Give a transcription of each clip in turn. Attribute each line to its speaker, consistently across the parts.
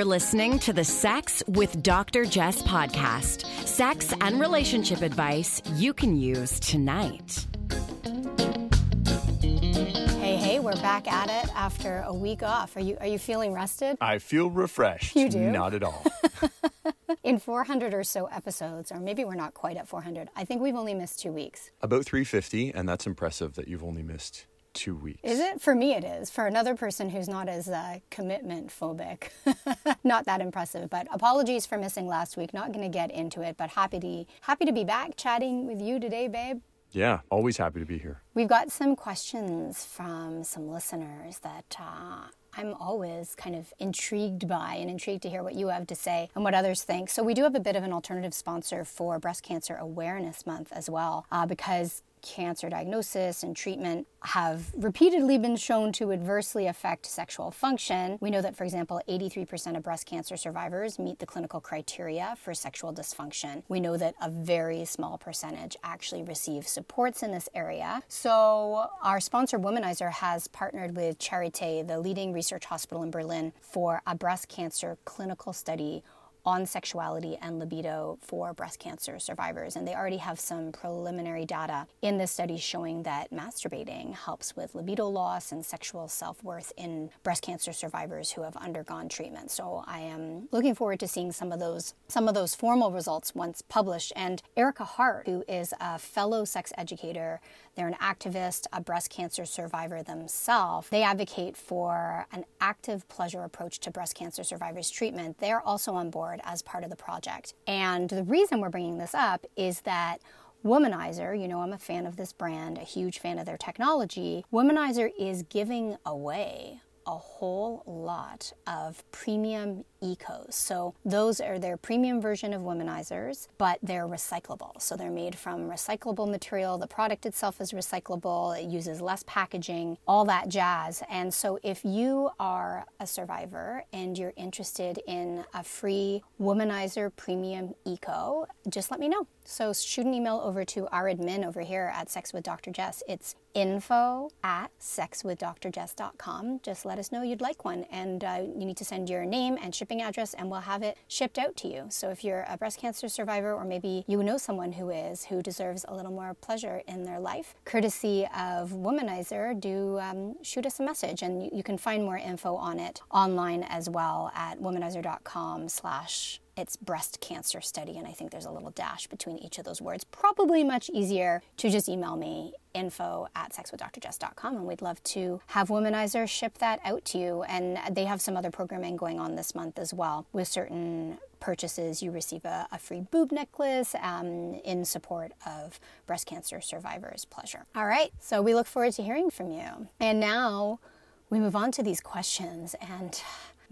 Speaker 1: You're listening to the Sex with Dr. Jess podcast. Sex and relationship advice you can use tonight.
Speaker 2: Hey, hey, we're back at it after a week off. Are you are you feeling rested?
Speaker 3: I feel refreshed.
Speaker 2: You do?
Speaker 3: Not at all.
Speaker 2: In 400 or so episodes, or maybe we're not quite at 400. I think we've only missed two weeks.
Speaker 3: About 350, and that's impressive that you've only missed two weeks.
Speaker 2: Is it? For me, it is. For another person who's not as uh, commitment phobic, not that impressive. But apologies for missing last week. Not going to get into it, but happy to happy to be back chatting with you today, babe.
Speaker 3: Yeah, always happy to be here.
Speaker 2: We've got some questions from some listeners that uh, I'm always kind of intrigued by and intrigued to hear what you have to say and what others think. So, we do have a bit of an alternative sponsor for Breast Cancer Awareness Month as well, uh, because cancer diagnosis and treatment have repeatedly been shown to adversely affect sexual function. We know that, for example, 83% of breast cancer survivors meet the clinical criteria for sexual dysfunction. We know that a very small percentage actually receive supports in this area. So, our sponsor, Womanizer, has partnered with Charité, the leading research hospital in Berlin, for a breast cancer clinical study on sexuality and libido for breast cancer survivors. And they already have some preliminary data in this study showing that masturbating helps with libido loss and sexual self worth in breast cancer survivors who have undergone treatment. So I am looking forward to seeing some of those some of those formal results once published. And Ericka Hart, who is a fellow sex educator, they're an activist, a breast cancer survivor themselves. They advocate for an active pleasure approach to breast cancer survivors treatment. They're also on board as part of the project. And the reason we're bringing this up is that Womanizer, you know, I'm a fan of this brand, a huge fan of their technology. Womanizer is giving away a whole lot of premium ecos. So those are their premium version of womanizers, but they're recyclable. So they're made from recyclable material. The product itself is recyclable. It uses less packaging, all that jazz. And so if you are a survivor and you're interested in a free womanizer premium eco, just let me know. So shoot an email over to our admin over here at Sex with Dr. Jess. It's info at sexwithdrjess.com. Just let us know you'd like one. And uh, you need to send your name and shipping address, and we'll have it shipped out to you. So if you're a breast cancer survivor, or maybe you know someone who is, who deserves a little more pleasure in their life, courtesy of Womanizer, do um, shoot us a message. And you, you can find more info on it online as well at womanizer.com slash it's breast cancer study, and I think there's a little dash between each of those words. Probably much easier to just email me info at sexwithdrjess.com and we'd love to have Womanizer ship that out to you. And they have some other programming going on this month as well. With certain purchases, you receive a, a free boob necklace um, in support of breast cancer survivors' pleasure. All right, so we look forward to hearing from you. And now we move on to these questions and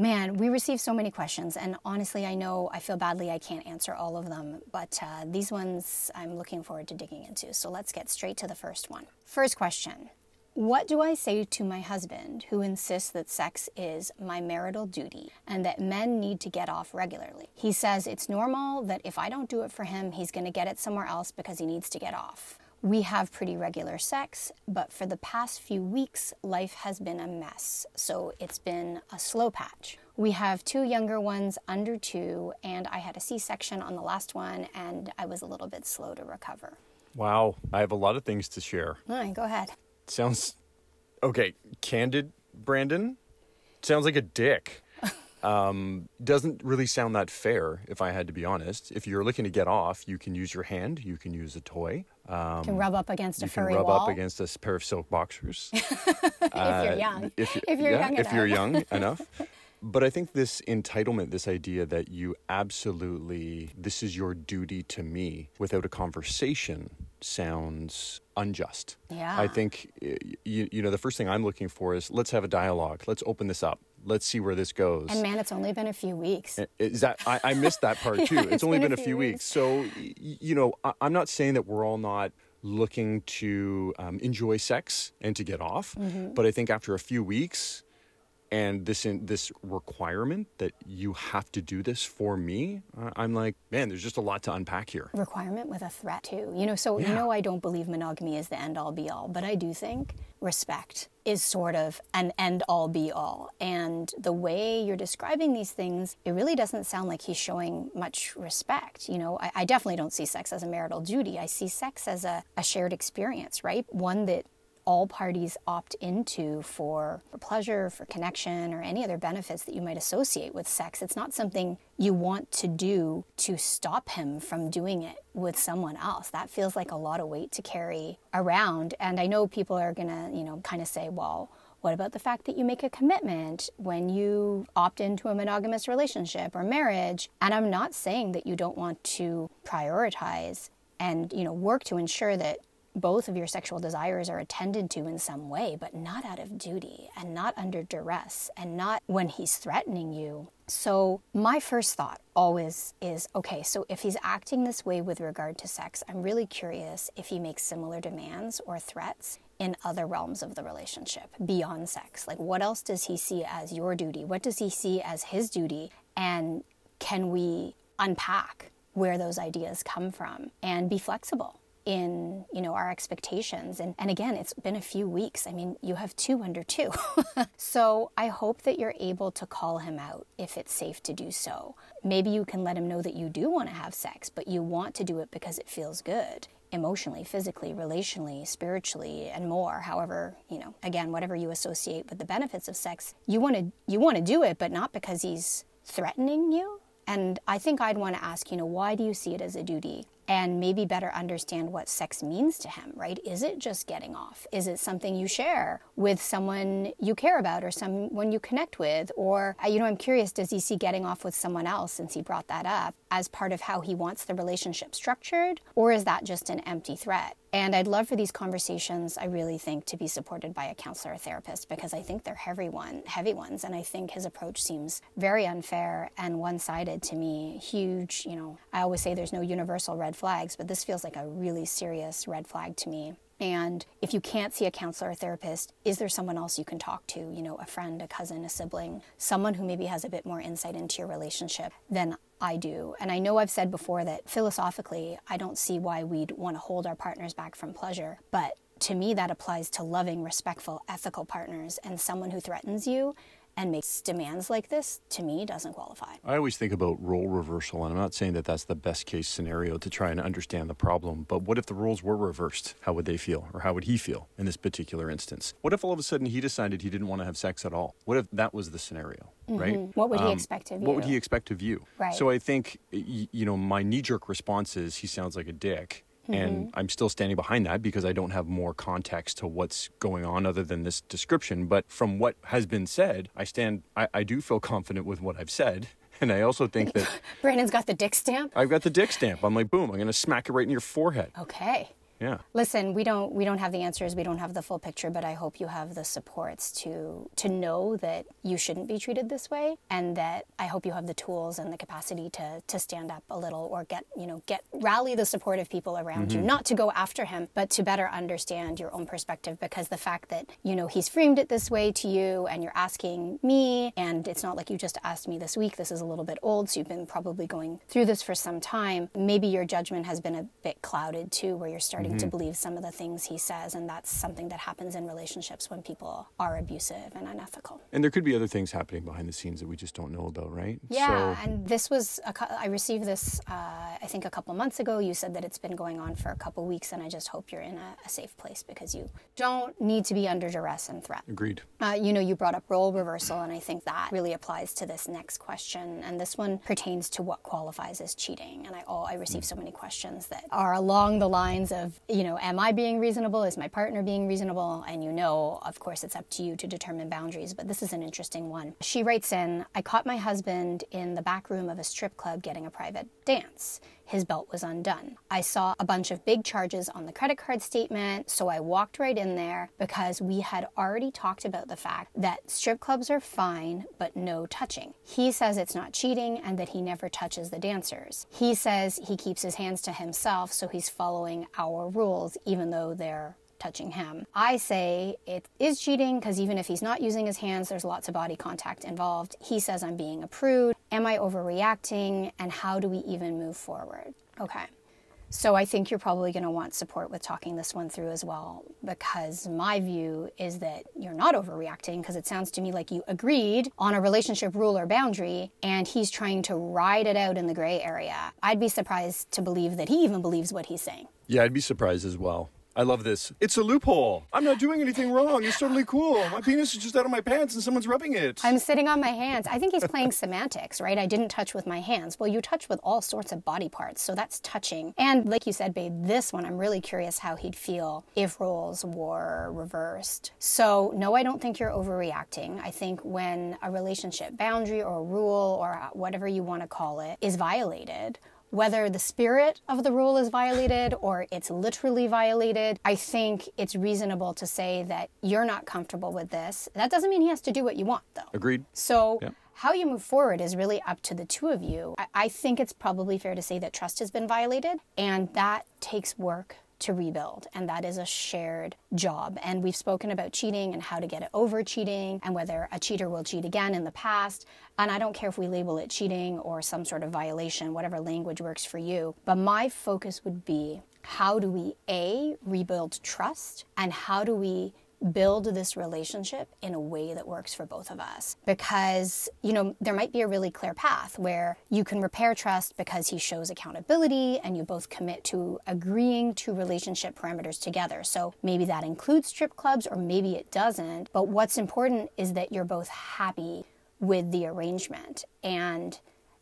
Speaker 2: Man, we receive so many questions, and honestly, I know I feel badly I can't answer all of them, but uh, these ones I'm looking forward to digging into. So let's get straight to the first one. First question What do I say to my husband who insists that sex is my marital duty and that men need to get off regularly? He says it's normal that if I don't do it for him, he's going to get it somewhere else because he needs to get off. We have pretty regular sex, but for the past few weeks, life has been a mess, so it's been a slow patch. We have two younger ones under two, and I had a C section on the last one, and I was a little bit slow to recover.
Speaker 3: Wow, I have a lot of things to share.
Speaker 2: All right, go ahead.
Speaker 3: Sounds okay. Candid, Brandon. Sounds like a dick. Um, doesn't really sound that fair, if I had to be honest. If you're looking to get off, you can use your hand, you can use a toy.
Speaker 2: Um, you can rub up against a
Speaker 3: you
Speaker 2: furry
Speaker 3: can rub
Speaker 2: wall.
Speaker 3: up against a pair of silk boxers.
Speaker 2: if you're young.
Speaker 3: If, you-
Speaker 2: If you're
Speaker 3: yeah,
Speaker 2: young
Speaker 3: if you're
Speaker 2: enough.
Speaker 3: young enough. But I think this entitlement, this idea that you absolutely, this is your duty to me without a conversation sounds unjust.
Speaker 2: Yeah.
Speaker 3: I think, you, you know, the first thing I'm looking for is let's have a dialogue. Let's open this up. Let's see where this goes.
Speaker 2: And man, it's only been a few weeks.
Speaker 3: Is that I, I missed that part too?
Speaker 2: Yeah,
Speaker 3: it's, only been, a few weeks.
Speaker 2: weeks.
Speaker 3: So you know, I, I'm not saying that we're all not looking to um, enjoy sex and to get off,
Speaker 2: Mm-hmm.
Speaker 3: but I think after a few weeks, and this in, this requirement that you have to do this for me, uh, I'm like, man, there's just a lot to unpack here.
Speaker 2: requirement with a threat too. You know, so you know I don't believe monogamy is the end all be all, but I do think respect is sort of an end all be all. And the way you're describing these things, it really doesn't sound like he's showing much respect. You know, I, I definitely don't see sex as a marital duty. I see sex as a, a shared experience, right? One that all parties opt into for, for pleasure, for connection, or any other benefits that you might associate with sex. It's not something you want to do to stop him from doing it with someone else. That feels like a lot of weight to carry around. And I know people are going to, you know, kind of say, well, what about the fact that you make a commitment when you opt into a monogamous relationship or marriage? And I'm not saying that you don't want to prioritize and, you know, work to ensure that both of your sexual desires are attended to in some way, but not out of duty and not under duress and not when he's threatening you. So, my first thought always is okay, so if he's acting this way with regard to sex, I'm really curious if he makes similar demands or threats in other realms of the relationship beyond sex. Like, what else does he see as your duty? What does he see as his duty? And can we unpack where those ideas come from and be flexible? In you know our expectations. And and again it's been a few weeks. I mean you have two under two. So i hope that you're able to call him out if it's safe to do so. Maybe you can let him know that you do want to have sex but you want to do it because it feels good emotionally physically relationally spiritually and more. However you know again whatever you associate with the benefits of sex you want to you want to do it but not because he's threatening you. And I think I'd want to ask, you know, why do you see it as a duty? And maybe better understand what sex means to him, right? Is it just getting off? Is it something you share with someone you care about or someone you connect with? Or, uh, you know, I'm curious, does he see getting off with someone else since he brought that up as part of how he wants the relationship structured? Or is that just an empty threat? And I'd love for these conversations, I really think, to be supported by a counselor or therapist because I think they're heavy one, heavy ones. And I think his approach seems very unfair and one-sided to me. Huge, you know, I always say there's no universal red flags, but this feels like a really serious red flag to me. And if you can't see a counselor or therapist, is there someone else you can talk to? You know, a friend, a cousin, a sibling, someone who maybe has a bit more insight into your relationship than I do. And I know I've said before that philosophically, I don't see why we'd want to hold our partners back from pleasure. But to me, that applies to loving, respectful, ethical partners. And someone who threatens you and makes demands like this, to me, doesn't qualify.
Speaker 3: I always think about role reversal, and I'm not saying that that's the best case scenario to try and understand the problem, but what if the roles were reversed? How would they feel, or how would he feel in this particular instance? What if all of a sudden he decided he didn't want to have sex at all? What if that was the scenario, right?
Speaker 2: Mm-hmm. What would he expect of you?
Speaker 3: What would he expect of you?
Speaker 2: Right.
Speaker 3: So I think, you know, my knee jerk response is he sounds like a dick. And mm-hmm. I'm still standing behind that because I don't have more context to what's going on other than this description. But from what has been said, I stand, I, I do feel confident with what I've said. And I also think that
Speaker 2: Brandon's got the dick stamp.
Speaker 3: I've got the dick stamp. I'm like, boom, I'm going to smack it right in your forehead.
Speaker 2: Okay.
Speaker 3: Yeah.
Speaker 2: Listen, we don't we don't have the answers, we don't have the full picture, but I hope you have the supports to to know that you shouldn't be treated this way and that I hope you have the tools and the capacity to to stand up a little or get, you know, get rally the support of people around you, mm-hmm. not to go after him, but to better understand your own perspective because the fact that, you know, he's framed it this way to you and you're asking me and it's not like you just asked me this week, this is a little bit old, so you've been probably going through this for some time. Maybe your judgment has been a bit clouded too where you're starting to believe some of the things he says and that's something that happens in relationships when people are abusive and unethical.
Speaker 3: And there could be other things happening behind the scenes that we just don't know about, right?
Speaker 2: Yeah,
Speaker 3: So,
Speaker 2: and this was a, I received this uh, I think a couple months ago. You said that it's been going on for a couple weeks, and I just hope you're in a, a safe place because you don't need to be under duress and threat.
Speaker 3: agreed.
Speaker 2: Uh, you know, you brought up role reversal, and I think that really applies to this next question. And this one pertains to what qualifies as cheating. And I, oh, I receive so many questions that are along the lines you know, am I being reasonable? Is my partner being reasonable? And you know, of course, it's up to you to determine boundaries, but this is an interesting one. She writes in I caught my husband in the back room of a strip club getting a private dance. His belt was undone. I saw a bunch of big charges on the credit card statement, so I walked right in there because we had already talked about the fact that strip clubs are fine, but no touching. He says it's not cheating and that he never touches the dancers. He says he keeps his hands to himself, so he's following our rules, even though they're touching him. I say it is cheating because even if he's not using his hands, there's lots of body contact involved. He says I'm being a prude. Am I overreacting? And how do we even move forward? Okay. So I think you're probably going to want support with talking this one through as well, because my view is that you're not overreacting, because it sounds to me like you agreed on a relationship rule or boundary, and he's trying to ride it out in the gray area. I'd be surprised to believe that he even believes what he's saying.
Speaker 3: Yeah, I'd be surprised as well. I love this. It's a loophole. I'm not doing anything wrong. It's totally cool. My penis is just out of my pants and someone's rubbing it.
Speaker 2: I'm sitting on my hands. I think he's playing semantics, right? I didn't touch with my hands. Well, you touch with all sorts of body parts, so that's touching. And like you said, babe, this one, I'm really curious how he'd feel if roles were reversed. So, no, I don't think you're overreacting. I think when a relationship boundary or a rule or whatever you want to call it is violated, whether the spirit of the rule is violated or it's literally violated, I think it's reasonable to say that you're not comfortable with this. That doesn't mean he has to do what you want, though.
Speaker 3: Agreed.
Speaker 2: So, yeah. how you move forward is really up to the two of you. I, I think it's probably fair to say that trust has been violated, and that takes work to rebuild. And that is a shared job. And we've spoken about cheating and how to get over cheating and whether a cheater will cheat again in the past. And I don't care if we label it cheating or some sort of violation, whatever language works for you. But my focus would be how do we A, rebuild trust, and how do we build this relationship in a way that works for both of us. Because, you know, there might be a really clear path where you can repair trust because he shows accountability and you both commit to agreeing to relationship parameters together. So maybe that includes strip clubs or maybe it doesn't. But what's important is that you're both happy with the arrangement and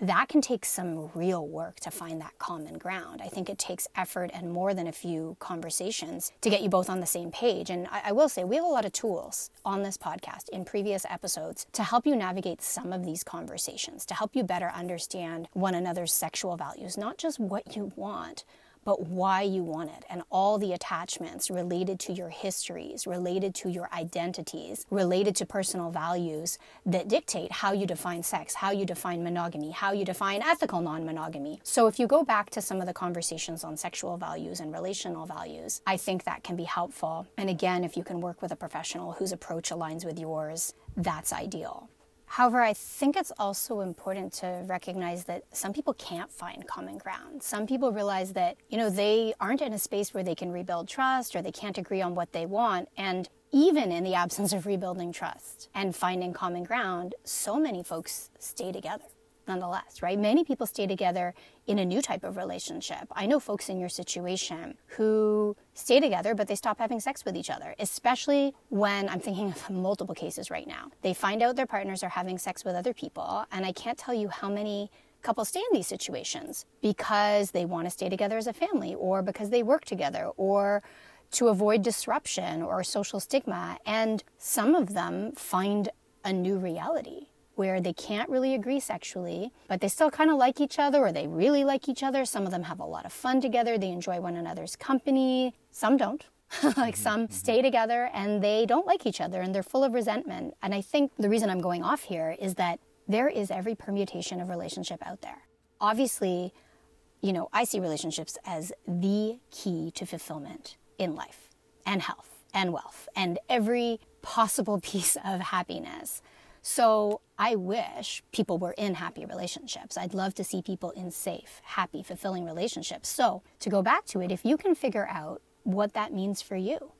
Speaker 2: that can take some real work to find that common ground. I think it takes effort and more than a few conversations to get you both on the same page. And I, I, will say, we have a lot of tools on this podcast in previous episodes to help you navigate some of these conversations, to help you better understand one another's sexual values, not just what you want but why you want it and all the attachments related to your histories, related to your identities, related to personal values that dictate how you define sex, how you define monogamy, how you define ethical non monogamy. So, if you go back to some of the conversations on sexual values and relational values, I think that can be helpful. And again, if you can work with a professional whose approach aligns with yours, that's ideal. However, I think it's also important to recognize that some people can't find common ground. Some people realize that, you know, they aren't in a space where they can rebuild trust or they can't agree on what they want. And even in the absence of rebuilding trust and finding common ground, so many folks stay together nonetheless, right? Many people stay together in a new type of relationship. I know folks in your situation who stay together, but they stop having sex with each other, especially when I'm thinking of multiple cases right now. They find out their partners are having sex with other people, and I can't tell you how many couples stay in these situations because they want to stay together as a family or because they work together or to avoid disruption or social stigma. And some of them find a new reality where they can't really agree sexually, but they still kind of like each other or they really like each other. Some of them have a lot of fun together, they enjoy one another's company. Some don't. like mm-hmm. some mm-hmm. stay together and they don't like each other and they're full of resentment. And I think the reason I'm going off here is that there is every permutation of relationship out there. Obviously, you know, I see relationships as the key to fulfillment in life and health and wealth and every possible piece of happiness. So I wish people were in happy relationships. I'd love to see people in safe, happy, fulfilling relationships. So to go back to it, if you can figure out what that means for you,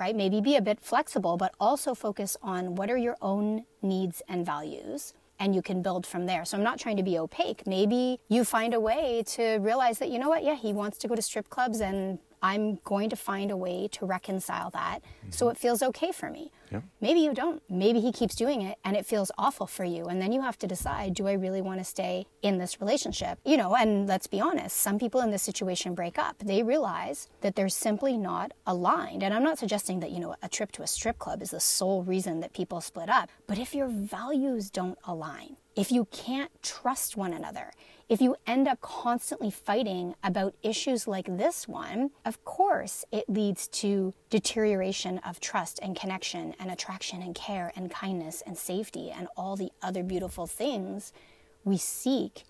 Speaker 2: right? Maybe be a bit flexible, but also focus on what are your own needs and values and you can build from there. So I'm not trying to be opaque. Maybe you find a way to realize that, you know what, yeah, he wants to go to strip clubs and I'm going to find a way to reconcile that mm-hmm. so it feels okay for me. Yeah. Maybe you don't. Maybe he keeps doing it and it feels awful for you. And then you have to decide do I really want to stay in this relationship? You know, and let's be honest, some people in this situation break up. They realize that they're simply not aligned. And I'm not suggesting that, you know, a trip to a strip club is the sole reason that people split up. But if your values don't align, if you can't trust one another, if you end up constantly fighting about issues like this one, of course it leads to deterioration of trust and connection and attraction and care and kindness and safety and all the other beautiful things we seek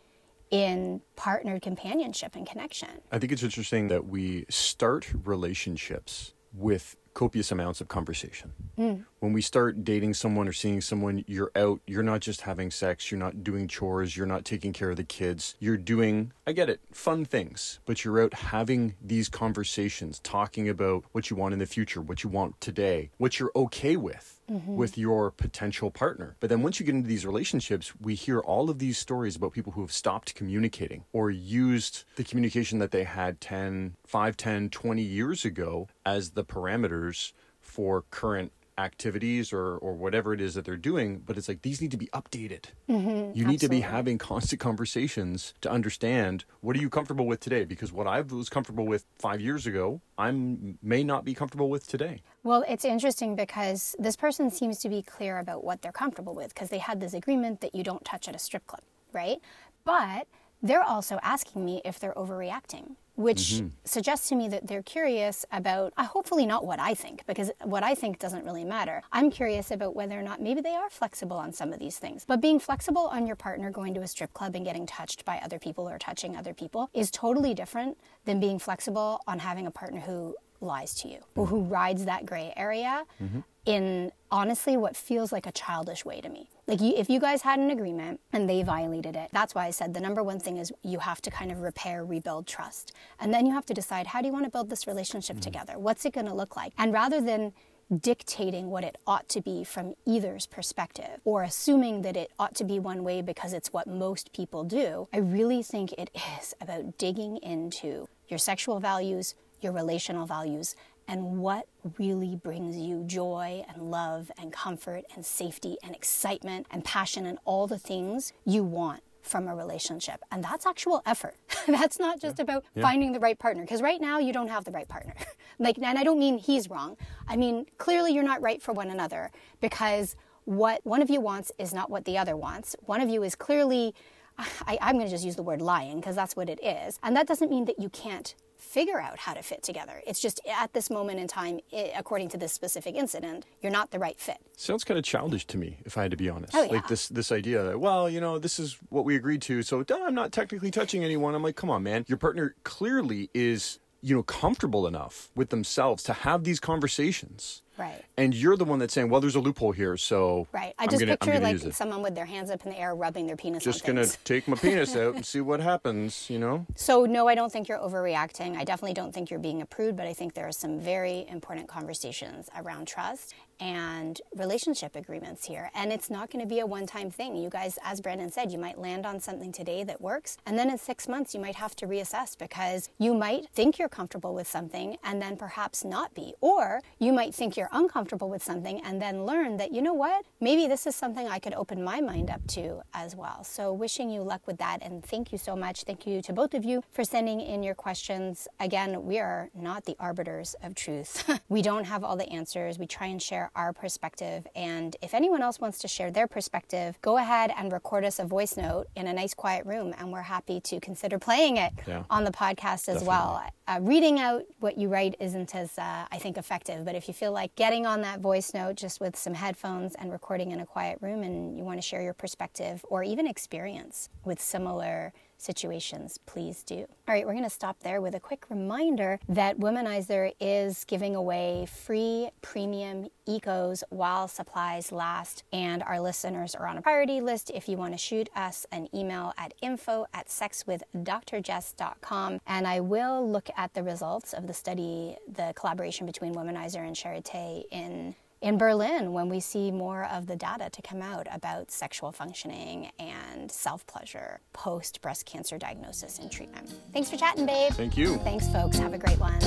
Speaker 2: in partnered companionship and connection.
Speaker 3: I think it's interesting that we start relationships with copious amounts of conversation. Mm. When we start dating someone or seeing someone, you're out, you're not just having sex, you're not doing chores, you're not taking care of the kids, you're doing, I get it, fun things, but you're out having these conversations, talking about what you want in the future, what you want today, what you're okay with. Mm-hmm. With your potential partner. But then once you get into these relationships, we hear all of these stories about people who have stopped communicating or used the communication that they had 10, 5, 10, 20 years ago as the parameters for current activities or or whatever it is that they're doing but it's like these need to be updated. Mm-hmm. You need to be having constant conversations to understand what are you comfortable with today? Because what i was comfortable with five years ago i'm may not be comfortable with today.
Speaker 2: Well, it's interesting because this person seems to be clear about what they're comfortable with because they had this agreement that you don't touch at a strip club, right? But they're also asking me if they're overreacting, which mm-hmm. suggests to me that they're curious about, uh, hopefully not what I think, because what I think doesn't really matter. I'm curious about whether or not maybe they are flexible on some of these things. But being flexible on your partner going to a strip club and getting touched by other people or touching other people is totally different than being flexible on having a partner who lies to you or mm-hmm. who rides that gray area mm-hmm. In honestly what feels like a childish way to me. Like you, if you guys had an agreement and they violated it, that's why I said the number one thing is you have to kind of repair, rebuild trust. And then you have to decide how do you want to build this relationship mm. together? What's it going to look like? And rather than dictating what it ought to be from either's perspective or assuming that it ought to be one way because it's what most people do, I really think it is about digging into your sexual values, your relational values, and what really brings you joy and love and comfort and safety and excitement and passion and all the things you want from a relationship. And that's actual effort. that's not just about finding the right partner. Because right now you don't have the right partner. like, and I don't mean he's wrong. I mean, clearly you're not right for one another because what one of you wants is not what the other wants. One of you is clearly, I, I'm going to just use the word lying because that's what it is. And that doesn't mean that you can't figure out how to fit together. It's just at this moment in time, i according to this specific incident, you're not the right fit.
Speaker 3: sounds kind of childish to me if i had to be honest
Speaker 2: Oh, yeah.
Speaker 3: like this this idea that well you know this is what we agreed to so i'm not technically touching anyone i'm like come on man your partner clearly is you know comfortable enough with themselves to have these conversations
Speaker 2: Right.
Speaker 3: and you're the one that's saying well there's a loophole here so
Speaker 2: Right. I
Speaker 3: I'm
Speaker 2: just
Speaker 3: gonna,
Speaker 2: picture like someone with their hands up in the air rubbing their penis
Speaker 3: just
Speaker 2: on
Speaker 3: gonna take my penis out and see what happens you know
Speaker 2: So no, I don't think you're overreacting. I definitely don't think you're being a prude, but I think there are some very important conversations around trust and relationship agreements here. And it's not going to be a one-time thing. You guys, as Brandon said, you might land on something today that works, and then in 6 months you might have to reassess because you might think you're comfortable with something and then perhaps not be. Or you might think you're uncomfortable with something and then learn that, you know what? Maybe this is something I could open my mind up to as well. So wishing you luck with that and thank you so much. Thank you to both of you for sending in your questions. Again, we are not the arbiters of truth. we don't have all the answers. We try and share our perspective. And if anyone else wants to share their perspective, go ahead and record us a voice note in a nice quiet room and we're happy to consider playing it
Speaker 3: Yeah.
Speaker 2: on the podcast as well. Uh, reading out what you write isn't as, uh, I think, effective, but if you feel like getting on that voice note just with some headphones and recording in a quiet room and you want to share your perspective or even experience with similar situations, please do. All right, we're going to stop there with a quick reminder that Womanizer is giving away free premium ecos while supplies last, and our listeners are on a priority list. If you want to shoot us an email at info at sexwithdrjess.com, and I will look at the results of the study, the collaboration between Womanizer and Charité in in Berlin when we see more of the data to come out about sexual functioning and self pleasure post breast cancer diagnosis and treatment. Thanks for chatting, babe.
Speaker 3: thank you
Speaker 2: Thanks, folks. Have a great one.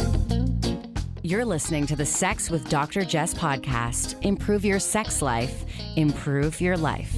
Speaker 1: You're listening to the Sex with Dr. Jess podcast. Improve your sex life, improve your life.